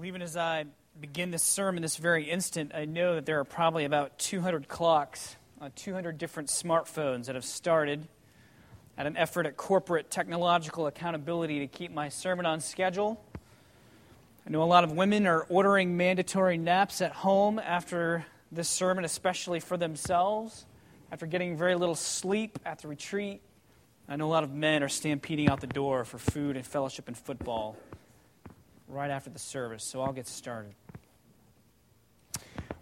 Well, even as I begin this sermon this very instant, I know that there are probably about 200 clocks on 200 different smartphones that have started at an effort at corporate technological accountability to keep my sermon on schedule. I know a lot of women are ordering mandatory naps at home after this sermon, especially for themselves, after getting very little sleep at the retreat. I know a lot of men are stampeding out the door for food and fellowship and football right after the service, so I'll get started.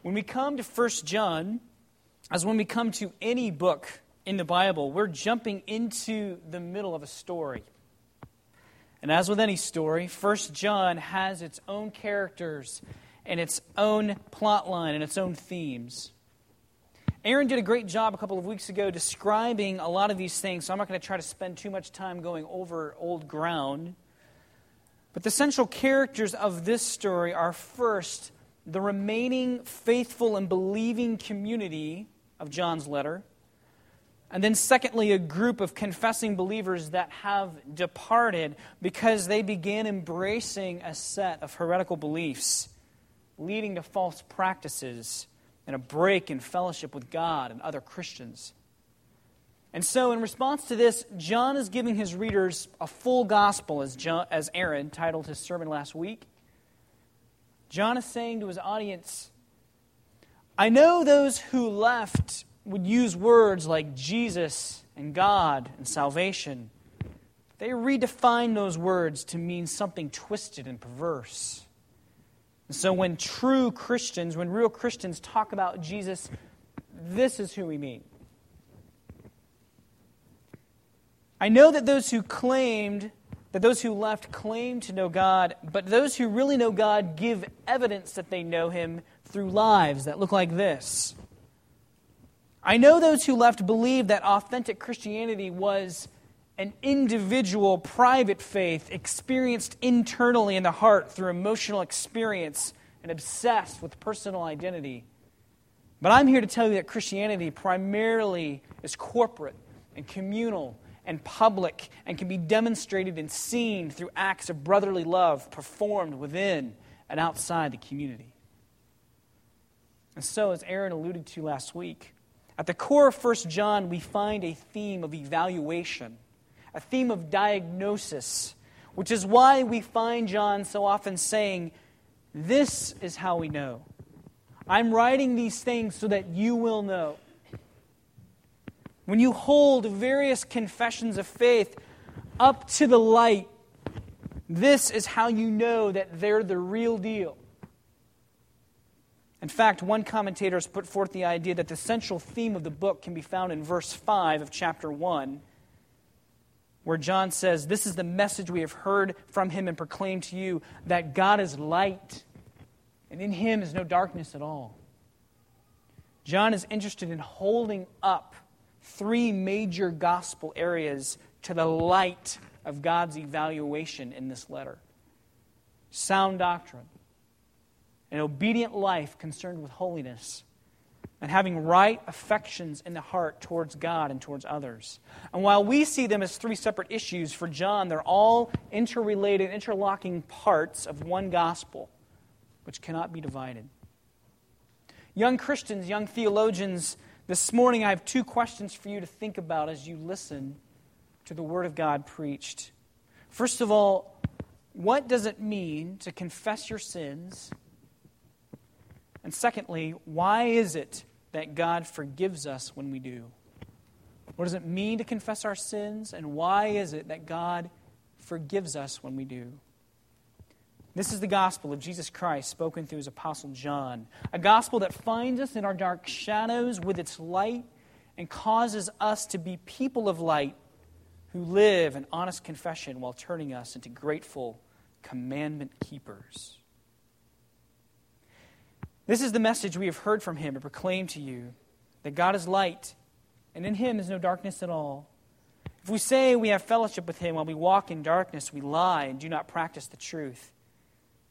When we come to 1 John, as when we come to any book in the Bible, we're jumping into the middle of a story. And as with any story, 1 John has its own characters and its own plot line and its own themes. Aaron did a great job a couple of weeks ago describing a lot of these things, so I'm not going to try to spend too much time going over old ground. But the central characters of this story are first the remaining faithful and believing community of John's letter. And then, secondly, a group of confessing believers that have departed because they began embracing a set of heretical beliefs, leading to false practices and a break in fellowship with God and other Christians. And so, in response to this, John is giving his readers a full gospel, as, John, as Aaron titled his sermon last week. John is saying to his audience, I know those who left would use words like Jesus and God and salvation. They redefine those words to mean something twisted and perverse. And so, when true Christians, when real Christians talk about Jesus, this is who we mean. I know that those who claimed, that those who left claim to know God, but those who really know God give evidence that they know Him through lives that look like this. I know those who left believed that authentic Christianity was an individual, private faith experienced internally in the heart through emotional experience and obsessed with personal identity. But I'm here to tell you that Christianity primarily is corporate and communal and public and can be demonstrated and seen through acts of brotherly love performed within and outside the community. And so, as Aaron alluded to last week, at the core of 1 John, we find a theme of evaluation, a theme of diagnosis, which is why we find John so often saying, This is how we know. I'm writing these things so that you will know. When you hold various confessions of faith up to the light, this is how you know that they're the real deal. In fact, one commentator has put forth the idea that the central theme of the book can be found in verse 5 of chapter 1, where John says, This is the message we have heard from him and proclaimed to you that God is light, and in him is no darkness at all. John is interested in holding up three major gospel areas to the light of God's evaluation in this letter sound doctrine, an obedient life concerned with holiness, and having right affections in the heart towards God and towards others. And while we see them as three separate issues, for John, they're all interrelated, interlocking parts of one gospel, which cannot be divided. Young Christians, young theologians, this morning, I have two questions for you to think about as you listen to the Word of God preached. First of all, what does it mean to confess your sins? And secondly, why is it that God forgives us when we do? What does it mean to confess our sins? And why is it that God forgives us when we do? This is the gospel of Jesus Christ spoken through his apostle John, a gospel that finds us in our dark shadows with its light and causes us to be people of light who live in honest confession while turning us into grateful commandment keepers. This is the message we have heard from him and proclaimed to you that God is light, and in him is no darkness at all. If we say we have fellowship with him while we walk in darkness, we lie and do not practice the truth.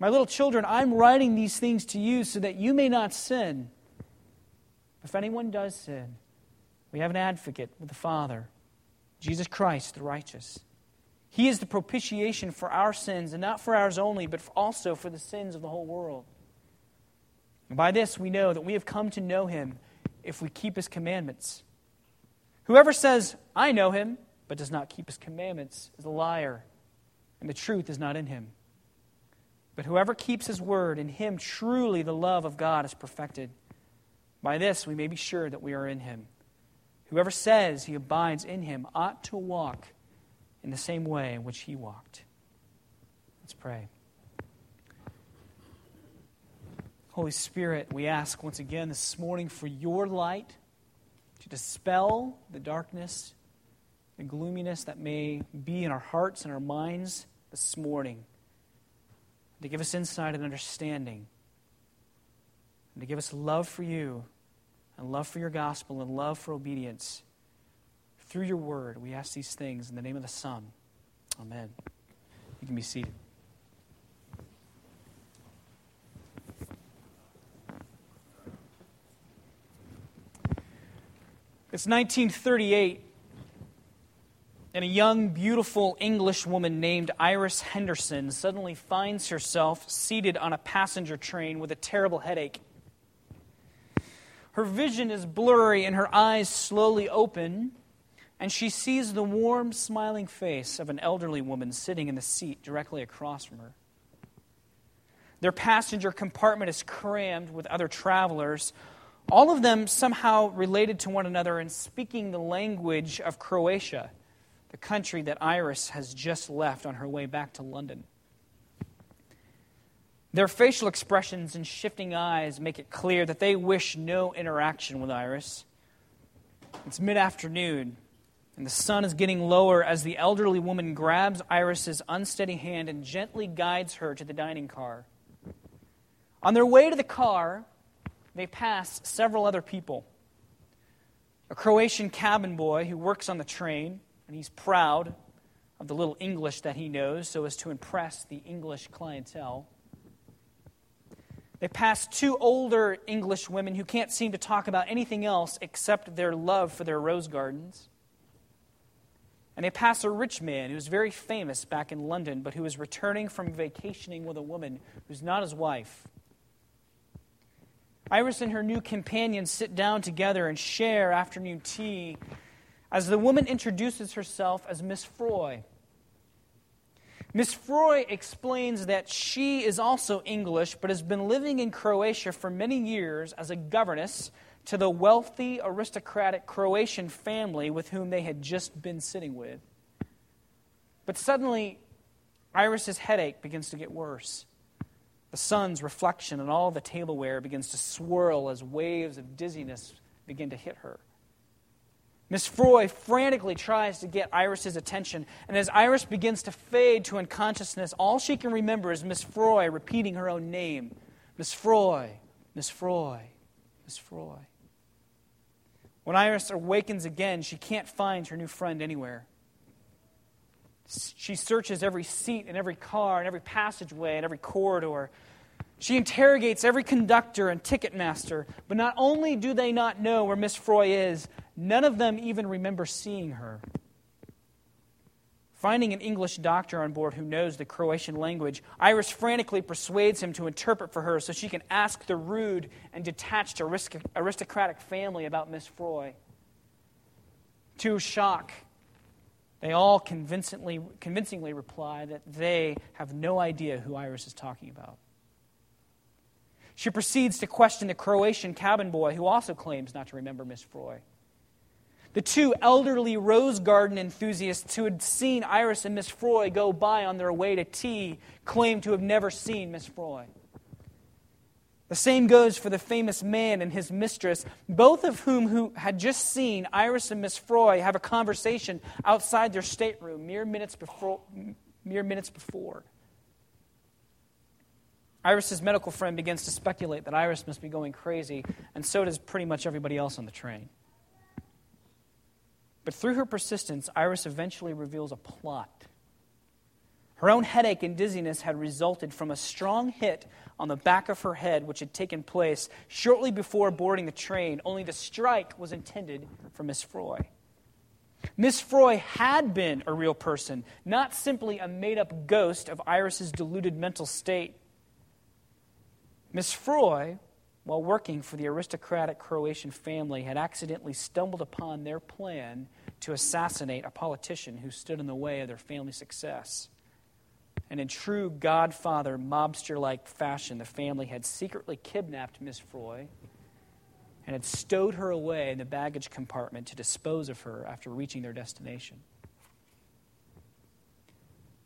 My little children, I'm writing these things to you so that you may not sin. If anyone does sin, we have an advocate with the Father, Jesus Christ the righteous. He is the propitiation for our sins, and not for ours only, but also for the sins of the whole world. And by this we know that we have come to know him if we keep his commandments. Whoever says, I know him, but does not keep his commandments, is a liar, and the truth is not in him. But whoever keeps his word, in him truly the love of God is perfected. By this we may be sure that we are in him. Whoever says he abides in him ought to walk in the same way in which he walked. Let's pray. Holy Spirit, we ask once again this morning for your light to dispel the darkness, the gloominess that may be in our hearts and our minds this morning, to give us insight and understanding, and to give us love for you, and love for your gospel, and love for obedience through your word. We ask these things in the name of the Son. Amen. You can be seated. It's 1938, and a young, beautiful English woman named Iris Henderson suddenly finds herself seated on a passenger train with a terrible headache. Her vision is blurry and her eyes slowly open and she sees the warm, smiling face of an elderly woman sitting in the seat directly across from her. Their passenger compartment is crammed with other travelers, all of them somehow related to one another and speaking the language of Croatia, the country that Iris has just left on her way back to London. Their facial expressions and shifting eyes make it clear that they wish no interaction with Iris. It's mid afternoon, and the sun is getting lower as the elderly woman grabs Iris's unsteady hand and gently guides her to the dining car. On their way to the car, they pass several other people. A Croatian cabin boy who works on the train, and he's proud of the little English that he knows so as to impress the English clientele. They pass two older English women who can't seem to talk about anything else except their love for their rose gardens. And they pass a rich man who's very famous back in London, but who is returning from vacationing with a woman who's not his wife. Iris and her new companion sit down together and share afternoon tea as the woman introduces herself as Miss Froy. Miss Froy explains that she is also English, but has been living in Croatia for many years as a governess to the wealthy, aristocratic Croatian family with whom they had just been sitting with. But suddenly, Iris's headache begins to get worse. The sun's reflection on all the tableware begins to swirl as waves of dizziness begin to hit her. Miss Froy frantically tries to get Iris's attention, and as Iris begins to fade to unconsciousness, all she can remember is Miss Froy repeating her own name Miss Froy, Miss Froy, Miss Froy. When Iris awakens again, she can't find her new friend anywhere. She searches every seat in every car and every passageway and every corridor. She interrogates every conductor and ticket master, but not only do they not know where Miss Froy is, none of them even remember seeing her. Finding an English doctor on board who knows the Croatian language, Iris frantically persuades him to interpret for her so she can ask the rude and detached aristocratic family about Miss Froy. To shock, they all convincingly, convincingly reply that they have no idea who Iris is talking about. She proceeds to question the Croatian cabin boy, who also claims not to remember Miss Froy. The two elderly rose garden enthusiasts who had seen Iris and Miss Froy go by on their way to tea claim to have never seen Miss Froy. The same goes for the famous man and his mistress, both of whom who had just seen Iris and Miss Froy have a conversation outside their stateroom mere minutes before. Mere minutes before. Iris's medical friend begins to speculate that Iris must be going crazy, and so does pretty much everybody else on the train. But through her persistence, Iris eventually reveals a plot. Her own headache and dizziness had resulted from a strong hit on the back of her head, which had taken place shortly before boarding the train, only the strike was intended for Miss Froy. Miss Froy had been a real person, not simply a made up ghost of Iris's deluded mental state. Miss Froy, while working for the aristocratic Croatian family, had accidentally stumbled upon their plan to assassinate a politician who stood in the way of their family success. And in true Godfather mobster like fashion, the family had secretly kidnapped Miss Froy and had stowed her away in the baggage compartment to dispose of her after reaching their destination.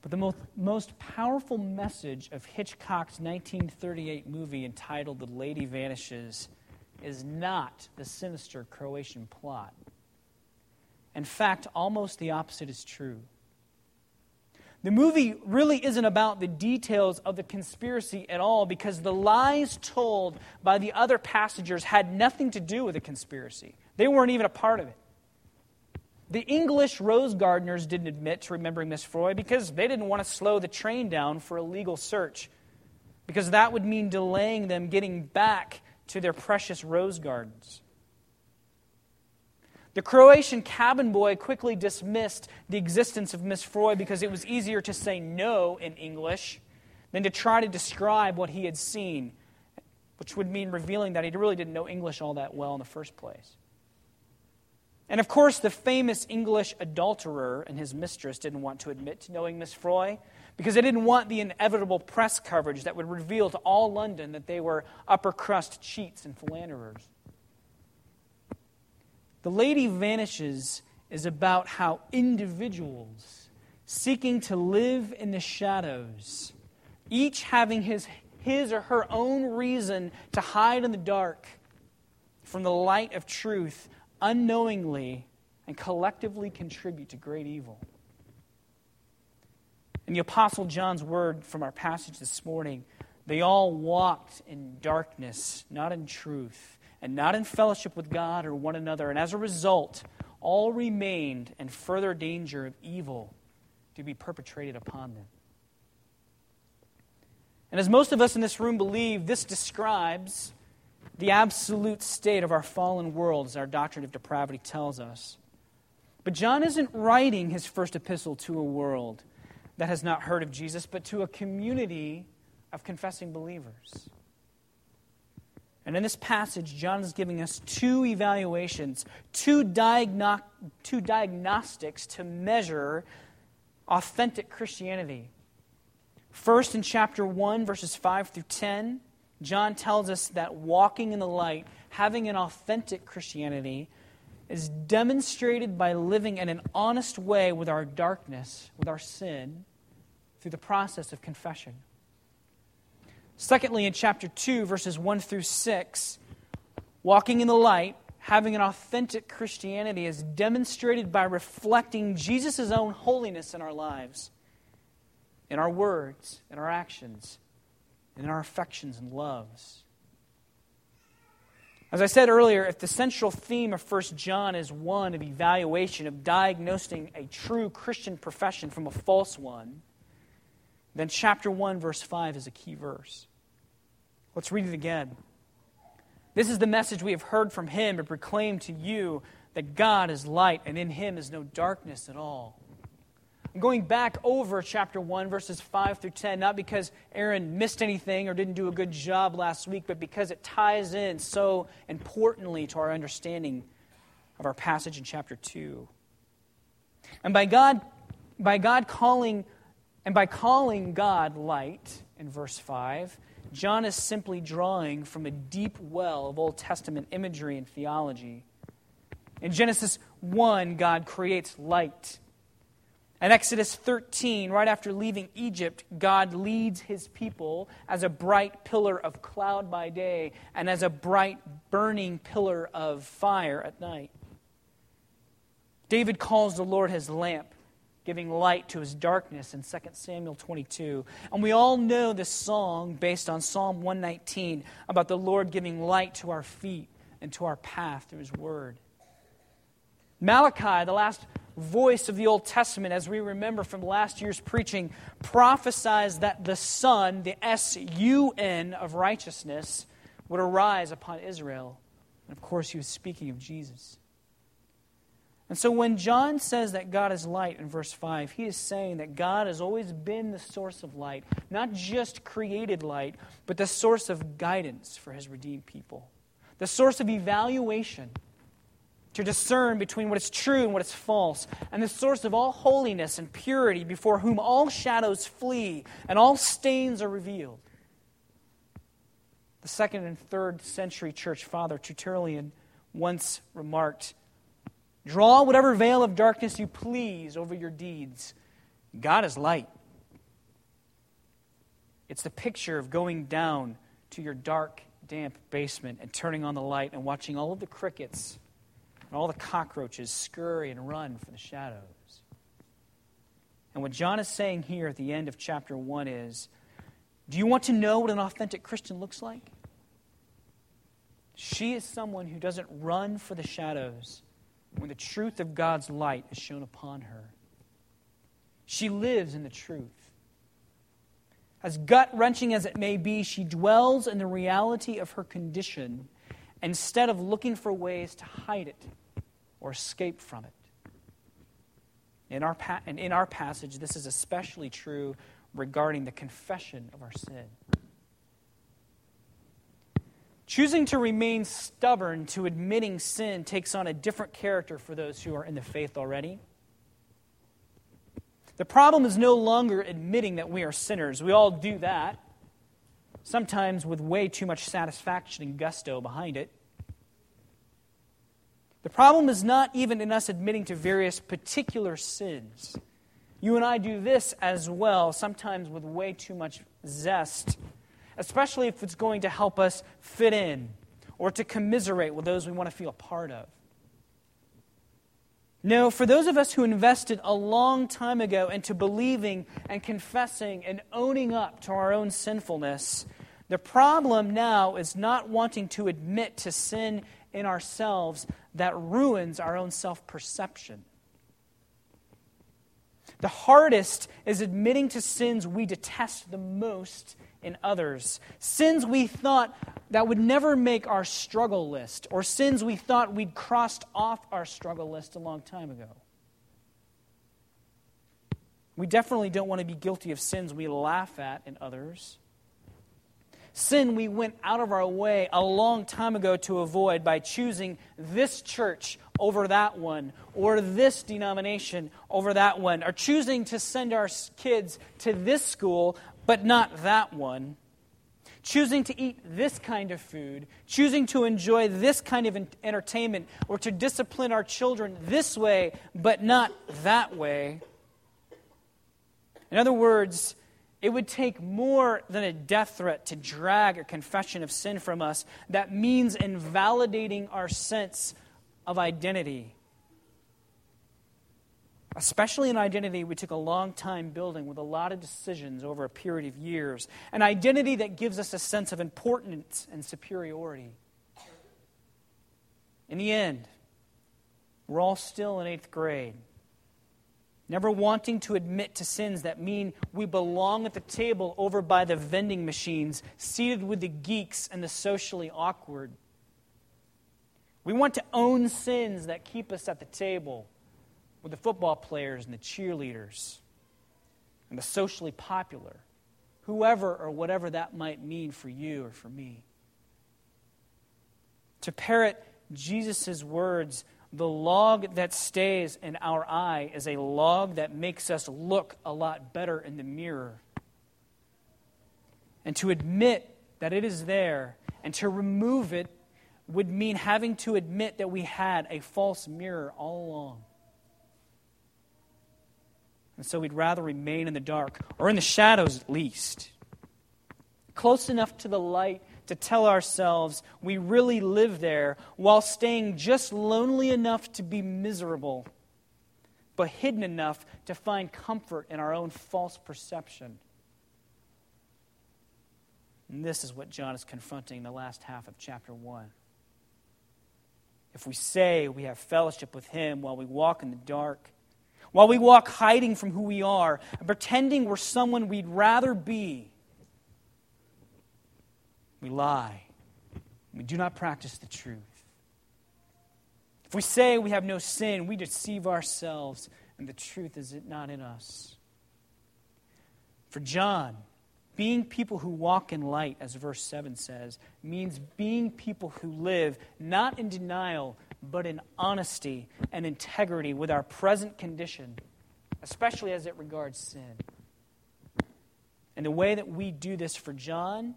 But the most, most powerful message of Hitchcock's 1938 movie entitled The Lady Vanishes is not the sinister Croatian plot. In fact, almost the opposite is true. The movie really isn't about the details of the conspiracy at all because the lies told by the other passengers had nothing to do with the conspiracy. They weren't even a part of it. The English rose gardeners didn't admit to remembering Miss Froy because they didn't want to slow the train down for a legal search, because that would mean delaying them getting back to their precious rose gardens. The Croatian cabin boy quickly dismissed the existence of Miss Froy because it was easier to say no in English than to try to describe what he had seen, which would mean revealing that he really didn't know English all that well in the first place. And of course, the famous English adulterer and his mistress didn't want to admit to knowing Miss Froy because they didn't want the inevitable press coverage that would reveal to all London that they were upper crust cheats and philanderers. The Lady Vanishes is about how individuals seeking to live in the shadows, each having his, his or her own reason to hide in the dark from the light of truth, unknowingly and collectively contribute to great evil. In the Apostle John's word from our passage this morning, they all walked in darkness, not in truth and not in fellowship with God or one another. And as a result, all remained in further danger of evil to be perpetrated upon them. And as most of us in this room believe, this describes the absolute state of our fallen world, as our doctrine of depravity tells us. But John isn't writing his first epistle to a world that has not heard of Jesus, but to a community of confessing believers. And in this passage, John is giving us two evaluations, two, diagno- two diagnostics to measure authentic Christianity. First, in chapter 1, verses 5 through 10, John tells us that walking in the light, having an authentic Christianity, is demonstrated by living in an honest way with our darkness, with our sin, through the process of confession. Secondly, in chapter 2, verses 1 through 6, walking in the light, having an authentic Christianity is demonstrated by reflecting Jesus' own holiness in our lives, in our words, in our actions, in our affections and loves. As I said earlier, if the central theme of 1 John is one of evaluation, of diagnosing a true Christian profession from a false one, then chapter 1, verse 5 is a key verse. Let's read it again. This is the message we have heard from him and proclaimed to you that God is light and in him is no darkness at all. Going back over chapter 1, verses 5 through 10, not because Aaron missed anything or didn't do a good job last week, but because it ties in so importantly to our understanding of our passage in chapter 2. And by God, by God calling and by calling God light in verse 5, John is simply drawing from a deep well of Old Testament imagery and theology. In Genesis 1, God creates light. In Exodus 13, right after leaving Egypt, God leads his people as a bright pillar of cloud by day and as a bright burning pillar of fire at night. David calls the Lord his lamp giving light to his darkness in 2 Samuel 22. And we all know this song based on Psalm 119 about the Lord giving light to our feet and to our path through his word. Malachi, the last voice of the Old Testament, as we remember from last year's preaching, prophesies that the Sun, the S U N of righteousness, would arise upon Israel. And of course, he was speaking of Jesus. And so when John says that God is light in verse 5, he is saying that God has always been the source of light, not just created light, but the source of guidance for his redeemed people, the source of evaluation to discern between what is true and what is false, and the source of all holiness and purity before whom all shadows flee and all stains are revealed. The second and third century church father Tertullian once remarked Draw whatever veil of darkness you please over your deeds. God is light. It's the picture of going down to your dark, damp basement and turning on the light and watching all of the crickets and all the cockroaches scurry and run for the shadows. And what John is saying here at the end of chapter 1 is do you want to know what an authentic Christian looks like? She is someone who doesn't run for the shadows when the truth of God's light is shown upon her. She lives in the truth. As gut wrenching as it may be, she dwells in the reality of her condition instead of looking for ways to hide it or escape from it. In our, pa- and in our passage, this is especially true regarding the confession of our sin. Choosing to remain stubborn to admitting sin takes on a different character for those who are in the faith already. The problem is no longer admitting that we are sinners. We all do that, sometimes with way too much satisfaction and gusto behind it. The problem is not even in us admitting to various particular sins. You and I do this as well, sometimes with way too much zest especially if it's going to help us fit in or to commiserate with those we want to feel a part of. No, for those of us who invested a long time ago into believing and confessing and owning up to our own sinfulness, the problem now is not wanting to admit to sin in ourselves that ruins our own self perception. The hardest is admitting to sins we detest the most in others. Sins we thought that would never make our struggle list, or sins we thought we'd crossed off our struggle list a long time ago. We definitely don't want to be guilty of sins we laugh at in others. Sin we went out of our way a long time ago to avoid by choosing this church over that one, or this denomination over that one, or choosing to send our kids to this school but not that one. Choosing to eat this kind of food, choosing to enjoy this kind of entertainment, or to discipline our children this way, but not that way. In other words, it would take more than a death threat to drag a confession of sin from us that means invalidating our sense of identity. Especially an identity we took a long time building with a lot of decisions over a period of years, an identity that gives us a sense of importance and superiority. In the end, we're all still in eighth grade, never wanting to admit to sins that mean we belong at the table over by the vending machines, seated with the geeks and the socially awkward. We want to own sins that keep us at the table with the football players and the cheerleaders and the socially popular, whoever or whatever that might mean for you or for me. To parrot Jesus' words, the log that stays in our eye is a log that makes us look a lot better in the mirror. And to admit that it is there and to remove it would mean having to admit that we had a false mirror all along. And so we'd rather remain in the dark, or in the shadows at least, close enough to the light to tell ourselves we really live there while staying just lonely enough to be miserable, but hidden enough to find comfort in our own false perception. And this is what John is confronting in the last half of chapter 1. If we say we have fellowship with him while we walk in the dark, while we walk hiding from who we are and pretending we're someone we'd rather be, we lie. We do not practice the truth. If we say we have no sin, we deceive ourselves, and the truth is not in us. For John, being people who walk in light, as verse 7 says, means being people who live not in denial, but in honesty and integrity with our present condition, especially as it regards sin. And the way that we do this for John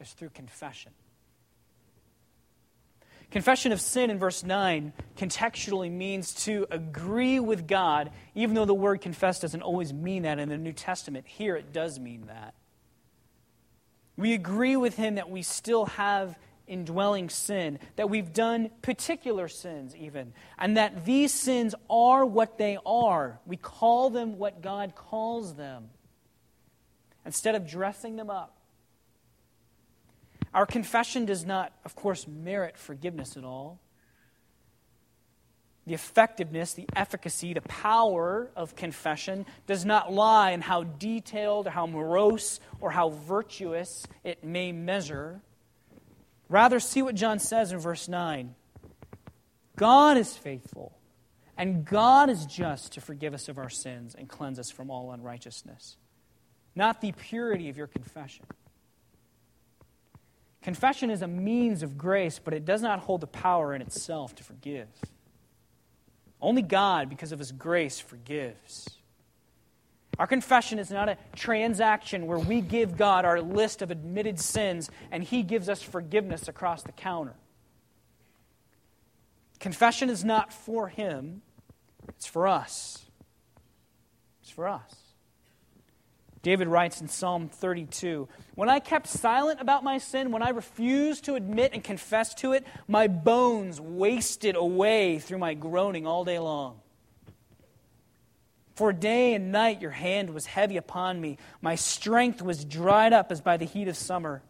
is through confession. Confession of sin in verse 9 contextually means to agree with God, even though the word confess doesn't always mean that in the New Testament. Here it does mean that. We agree with Him that we still have indwelling sin, that we've done particular sins, even, and that these sins are what they are. We call them what God calls them instead of dressing them up our confession does not, of course, merit forgiveness at all. The effectiveness, the efficacy, the power of confession does not lie in how detailed or how morose or how virtuous it may measure. Rather, see what John says in verse 9 God is faithful, and God is just to forgive us of our sins and cleanse us from all unrighteousness. Not the purity of your confession. Confession is a means of grace, but it does not hold the power in itself to forgive. Only God, because of His grace, forgives. Our confession is not a transaction where we give God our list of admitted sins and He gives us forgiveness across the counter. Confession is not for Him, it's for us. It's for us. David writes in Psalm 32 When I kept silent about my sin, when I refused to admit and confess to it, my bones wasted away through my groaning all day long. For day and night your hand was heavy upon me. My strength was dried up as by the heat of summer.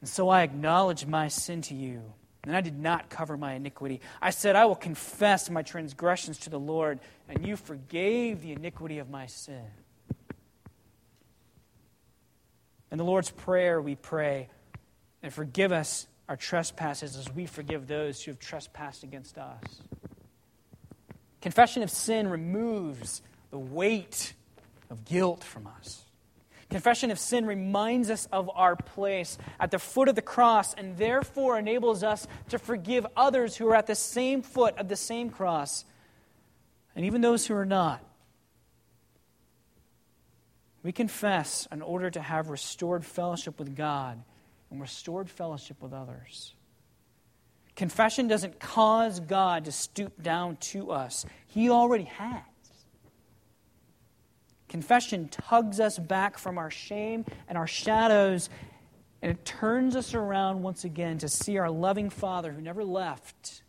And so I acknowledged my sin to you, and I did not cover my iniquity. I said, I will confess my transgressions to the Lord, and you forgave the iniquity of my sin. In the Lord's Prayer, we pray, and forgive us our trespasses as we forgive those who have trespassed against us. Confession of sin removes the weight of guilt from us. Confession of sin reminds us of our place at the foot of the cross and therefore enables us to forgive others who are at the same foot of the same cross and even those who are not. We confess in order to have restored fellowship with God and restored fellowship with others. Confession doesn't cause God to stoop down to us, He already has. Confession tugs us back from our shame and our shadows, and it turns us around once again to see our loving Father who never left,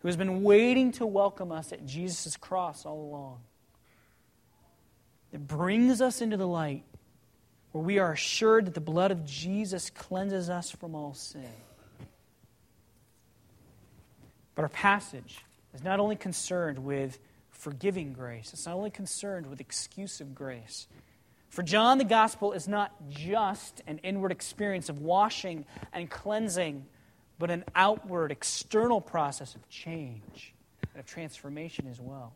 who has been waiting to welcome us at Jesus' cross all along that brings us into the light, where we are assured that the blood of Jesus cleanses us from all sin. But our passage is not only concerned with forgiving grace, it's not only concerned with exclusive grace. For John, the gospel is not just an inward experience of washing and cleansing, but an outward, external process of change and of transformation as well.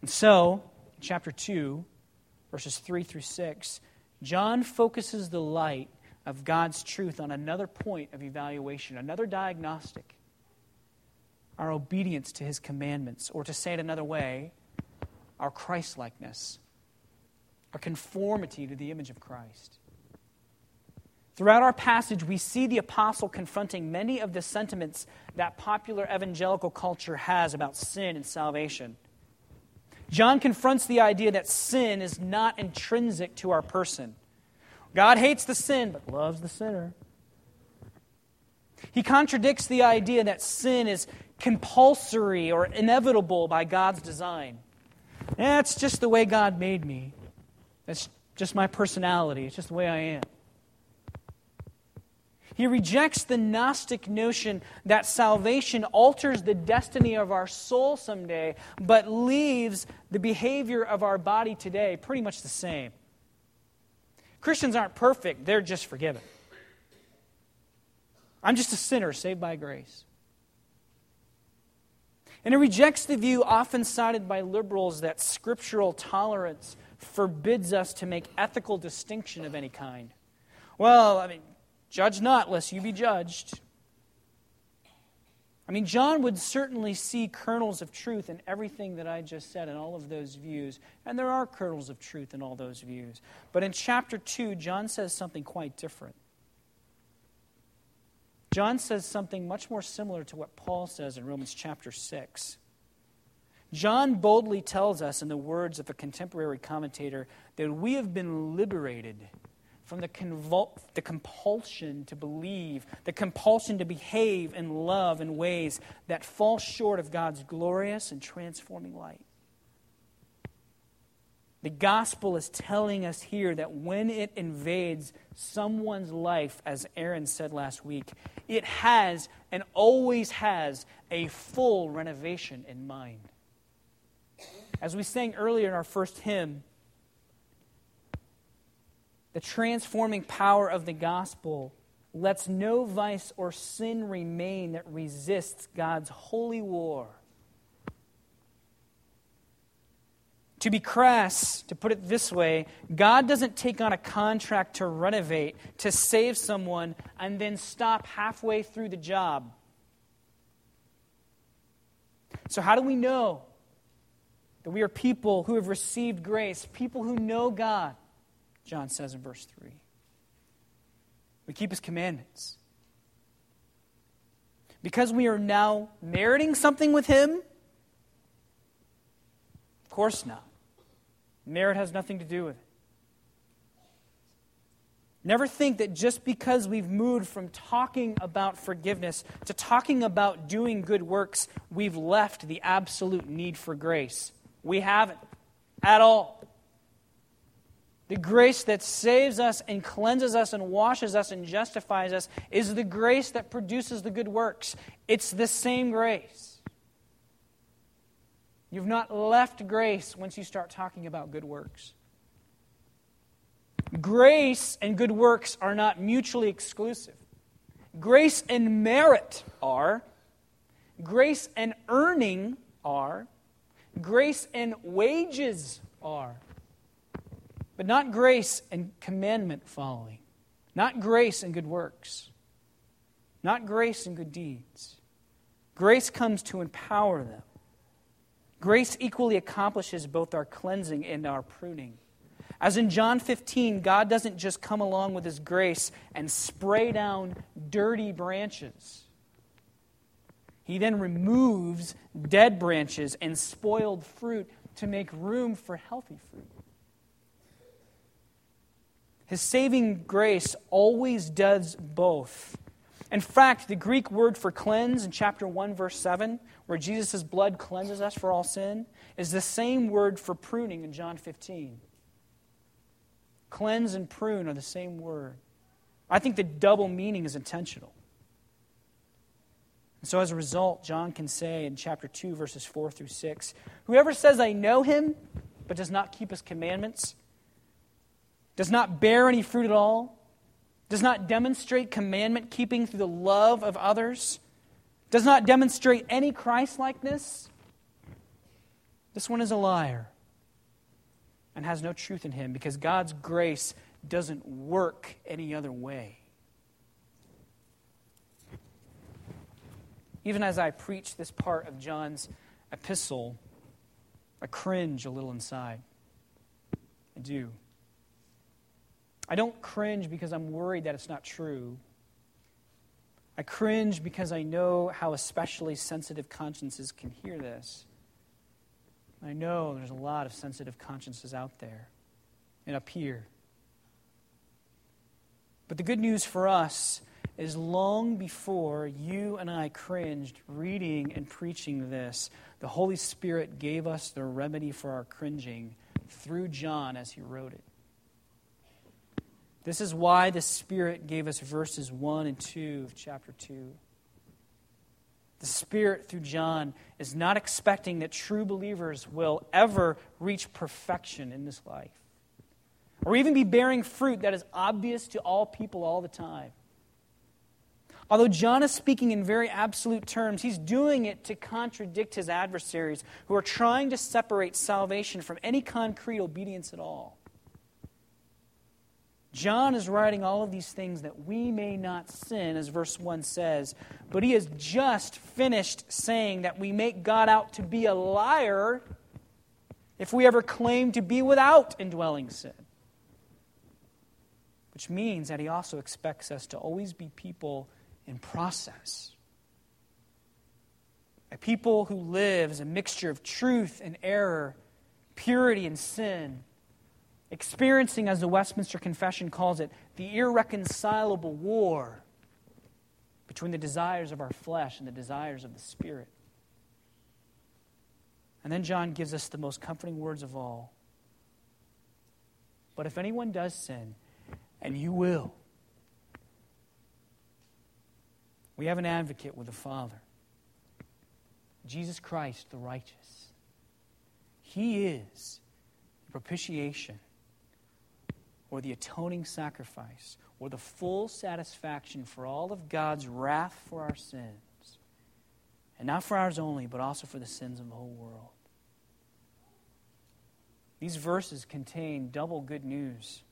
And so, chapter 2, verses 3 through 6, John focuses the light of God's truth on another point of evaluation, another diagnostic our obedience to his commandments, or to say it another way, our Christlikeness, our conformity to the image of Christ. Throughout our passage, we see the apostle confronting many of the sentiments that popular evangelical culture has about sin and salvation. John confronts the idea that sin is not intrinsic to our person. God hates the sin, but loves the sinner. He contradicts the idea that sin is compulsory or inevitable by God's design. That's just the way God made me. That's just my personality. It's just the way I am. He rejects the Gnostic notion that salvation alters the destiny of our soul someday, but leaves the behavior of our body today pretty much the same. Christians aren't perfect, they're just forgiven. I'm just a sinner saved by grace. And it rejects the view often cited by liberals that scriptural tolerance forbids us to make ethical distinction of any kind. Well, I mean, Judge not, lest you be judged. I mean, John would certainly see kernels of truth in everything that I just said in all of those views. And there are kernels of truth in all those views. But in chapter 2, John says something quite different. John says something much more similar to what Paul says in Romans chapter 6. John boldly tells us, in the words of a contemporary commentator, that we have been liberated from the, convul- the compulsion to believe, the compulsion to behave and love in ways that fall short of God's glorious and transforming light. The gospel is telling us here that when it invades someone's life, as Aaron said last week, it has and always has a full renovation in mind. As we sang earlier in our first hymn, the transforming power of the gospel lets no vice or sin remain that resists God's holy war. To be crass, to put it this way, God doesn't take on a contract to renovate, to save someone, and then stop halfway through the job. So, how do we know that we are people who have received grace, people who know God? John says in verse 3. We keep his commandments. Because we are now meriting something with him? Of course not. Merit has nothing to do with it. Never think that just because we've moved from talking about forgiveness to talking about doing good works, we've left the absolute need for grace. We haven't at all. The grace that saves us and cleanses us and washes us and justifies us is the grace that produces the good works. It's the same grace. You've not left grace once you start talking about good works. Grace and good works are not mutually exclusive. Grace and merit are. Grace and earning are. Grace and wages are. But not grace and commandment following, not grace and good works, not grace and good deeds. Grace comes to empower them. Grace equally accomplishes both our cleansing and our pruning. As in John 15, God doesn't just come along with His grace and spray down dirty branches. He then removes dead branches and spoiled fruit to make room for healthy fruit. His saving grace always does both. In fact, the Greek word for cleanse in chapter 1, verse 7, where Jesus' blood cleanses us for all sin, is the same word for pruning in John 15. Cleanse and prune are the same word. I think the double meaning is intentional. And so, as a result, John can say in chapter 2, verses 4 through 6 Whoever says, I know him, but does not keep his commandments, does not bear any fruit at all, does not demonstrate commandment keeping through the love of others, does not demonstrate any Christlikeness, this one is a liar and has no truth in him because God's grace doesn't work any other way. Even as I preach this part of John's epistle, I cringe a little inside. I do. I don't cringe because I'm worried that it's not true. I cringe because I know how especially sensitive consciences can hear this. I know there's a lot of sensitive consciences out there and up here. But the good news for us is long before you and I cringed reading and preaching this, the Holy Spirit gave us the remedy for our cringing through John as he wrote it. This is why the Spirit gave us verses 1 and 2 of chapter 2. The Spirit, through John, is not expecting that true believers will ever reach perfection in this life or even be bearing fruit that is obvious to all people all the time. Although John is speaking in very absolute terms, he's doing it to contradict his adversaries who are trying to separate salvation from any concrete obedience at all. John is writing all of these things that we may not sin, as verse 1 says, but he has just finished saying that we make God out to be a liar if we ever claim to be without indwelling sin. Which means that he also expects us to always be people in process. A people who live as a mixture of truth and error, purity and sin, experiencing, as the Westminster Confession calls it, the irreconcilable war between the desires of our flesh and the desires of the Spirit. And then John gives us the most comforting words of all. But if anyone does sin, and you will, We have an advocate with the Father Jesus Christ, the righteous. He is the propitiation or the atoning sacrifice or the full satisfaction for all of God's wrath for our sins. And not for ours only, but also for the sins of the whole world. These verses contain double good news.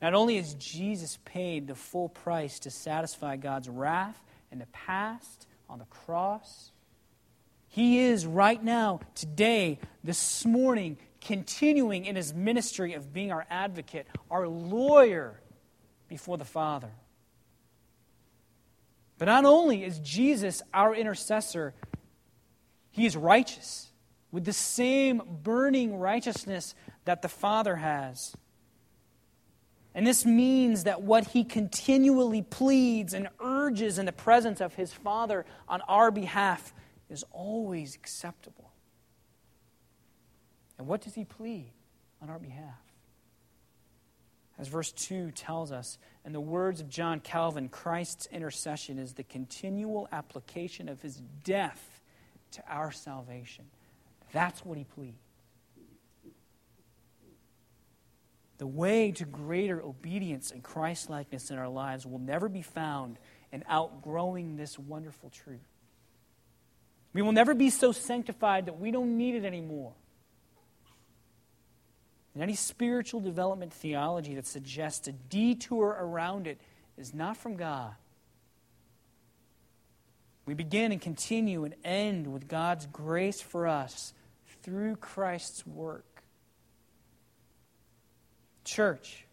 Not only has Jesus paid the full price to satisfy God's wrath in the past on the cross, He is right now, today, this morning, continuing in His ministry of being our advocate, our lawyer before the Father. But not only is Jesus our intercessor, He is righteous with the same burning righteousness that the Father has. And this means that what he continually pleads and urges in the presence of his Father on our behalf is always acceptable. And what does he plead on our behalf? As verse 2 tells us, in the words of John Calvin, Christ's intercession is the continual application of his death to our salvation. That's what he pleads. The way to greater obedience and Christlikeness in our lives will never be found in outgrowing this wonderful truth. We will never be so sanctified that we don't need it anymore. And any spiritual development theology that suggests a detour around it is not from God. We begin and continue and end with God's grace for us through Christ's work. Church,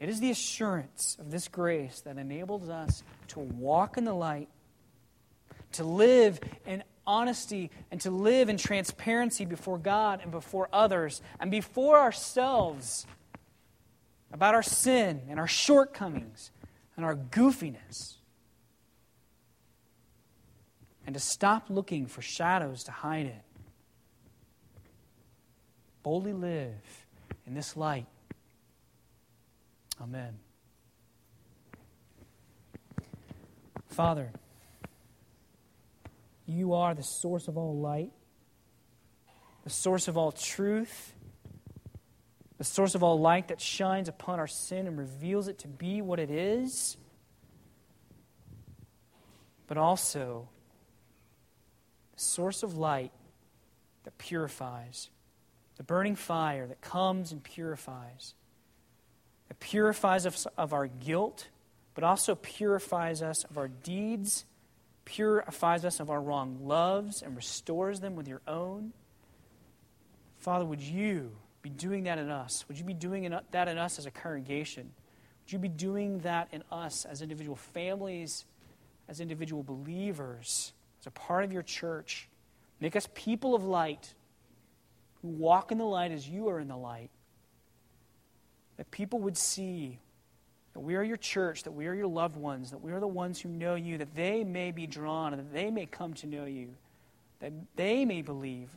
it is the assurance of this grace that enables us to walk in the light, to live in honesty, and to live in transparency before God and before others and before ourselves about our sin and our shortcomings and our goofiness. And to stop looking for shadows to hide in. Boldly live in this light. Amen. Father, you are the source of all light, the source of all truth, the source of all light that shines upon our sin and reveals it to be what it is, but also the source of light that purifies the burning fire that comes and purifies. It purifies us of our guilt, but also purifies us of our deeds, purifies us of our wrong loves, and restores them with your own. Father, would you be doing that in us? Would you be doing that in us as a congregation? Would you be doing that in us as individual families, as individual believers, as a part of your church? Make us people of light who walk in the light as you are in the light, that people would see that we are your church, that we are your loved ones, that we are the ones who know you, that they may be drawn and that they may come to know you, that they may believe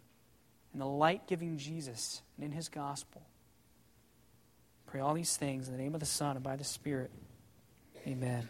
in the light giving Jesus and in his gospel. Pray all these things in the name of the Son and by the Spirit. Amen.